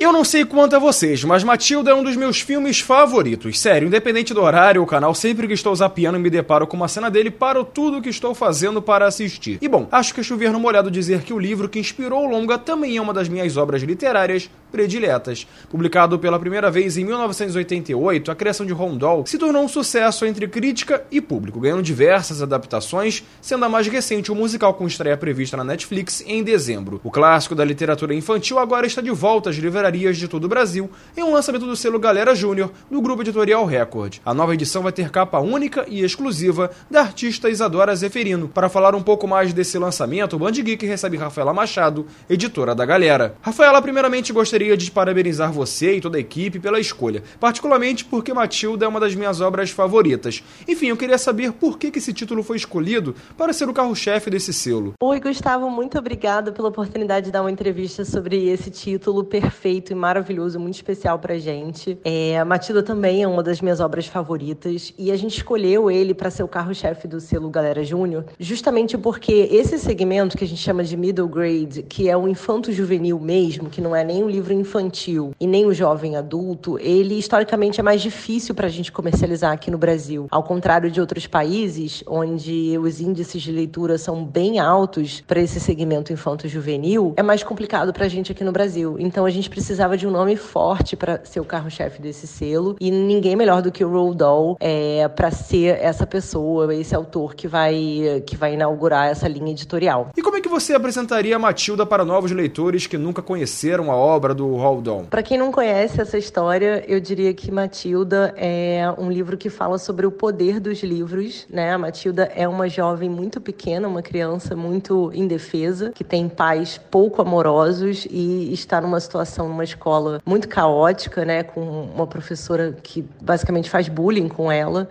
Eu não sei quanto a vocês, mas Matilda é um dos meus filmes favoritos. Sério, independente do horário ou canal, sempre que estou zapeando e me deparo com uma cena dele, paro tudo o que estou fazendo para assistir. E bom, acho que é chover no molhado dizer que o livro que inspirou o longa também é uma das minhas obras literárias prediletas. Publicado pela primeira vez em 1988, a criação de Rondol se tornou um sucesso entre crítica e público, ganhando diversas adaptações, sendo a mais recente o musical com estreia prevista na Netflix em dezembro. O clássico da literatura infantil agora está de volta às livrarias de todo o Brasil em um lançamento do selo Galera Júnior do grupo editorial Record. A nova edição vai ter capa única e exclusiva da artista Isadora Zeferino. Para falar um pouco mais desse lançamento, o Band Geek recebe Rafaela Machado, editora da Galera. Rafaela, primeiramente gostaria de parabenizar você e toda a equipe pela escolha, particularmente porque Matilda é uma das minhas obras favoritas. Enfim, eu queria saber por que, esse título foi escolhido para ser o carro-chefe desse selo. Oi, Gustavo, muito obrigada pela oportunidade de dar uma entrevista sobre esse título perfeito e maravilhoso, muito especial pra gente. É, Matilda também é uma das minhas obras favoritas e a gente escolheu ele para ser o carro-chefe do selo Galera Júnior, justamente porque esse segmento que a gente chama de middle grade, que é o infanto juvenil mesmo, que não é nem um livro infantil e nem o jovem adulto, ele historicamente é mais difícil para a gente comercializar aqui no Brasil. Ao contrário de outros países, onde os índices de leitura são bem altos para esse segmento infanto-juvenil, é mais complicado para a gente aqui no Brasil. Então a gente precisava de um nome forte para ser o carro-chefe desse selo e ninguém melhor do que o Roald Dahl é, para ser essa pessoa, esse autor que vai, que vai inaugurar essa linha editorial. E como é que você apresentaria a Matilda para novos leitores que nunca conheceram a obra do Roald Para quem não conhece essa história, eu diria que Matilda é um livro que fala sobre o poder dos livros, né? A Matilda é uma jovem muito pequena, uma criança muito indefesa, que tem pais pouco amorosos e está numa situação numa escola muito caótica, né, com uma professora que basicamente faz bullying com ela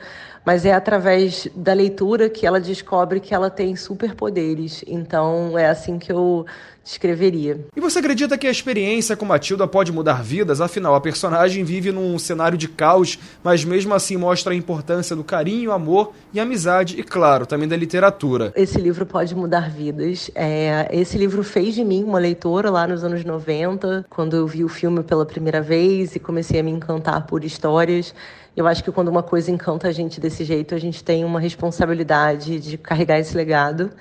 mas é através da leitura que ela descobre que ela tem superpoderes. Então é assim que eu descreveria. E você acredita que a experiência com Matilda pode mudar vidas? Afinal, a personagem vive num cenário de caos, mas mesmo assim mostra a importância do carinho, amor e amizade e, claro, também da literatura. Esse livro pode mudar vidas. É, esse livro fez de mim uma leitora lá nos anos 90, quando eu vi o filme pela primeira vez e comecei a me encantar por histórias. Eu acho que quando uma coisa encanta a gente desse jeito, a gente tem uma responsabilidade de carregar esse legado.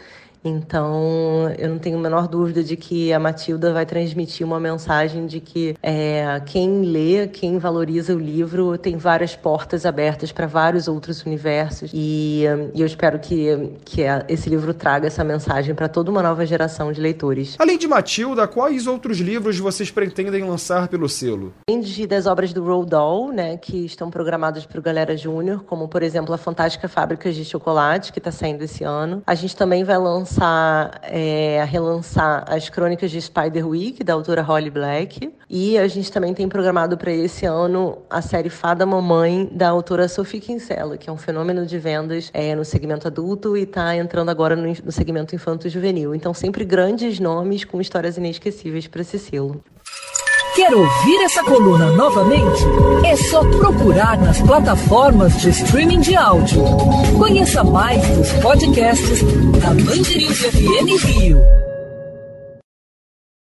Então, eu não tenho a menor dúvida de que a Matilda vai transmitir uma mensagem de que é, quem lê, quem valoriza o livro, tem várias portas abertas para vários outros universos. E, e, eu espero que, que esse livro traga essa mensagem para toda uma nova geração de leitores. Além de Matilda, quais outros livros vocês pretendem lançar pelo selo? Além de, das obras do Roald Dahl, né, que estão programadas para o Galera Júnior, como, por exemplo, A Fantástica Fábrica de Chocolate, que está saindo esse ano. A gente também vai lançar lançar, é, a relançar as crônicas de Spider-Week, da autora Holly Black. E a gente também tem programado para esse ano a série Fada Mamãe, da autora Sophie Kinsella, que é um fenômeno de vendas é, no segmento adulto e está entrando agora no, no segmento infanto-juvenil. Então, sempre grandes nomes com histórias inesquecíveis para esse selo. Quer ouvir essa coluna novamente? É só procurar nas plataformas de streaming de áudio. Conheça mais dos podcasts da Band FM Rio.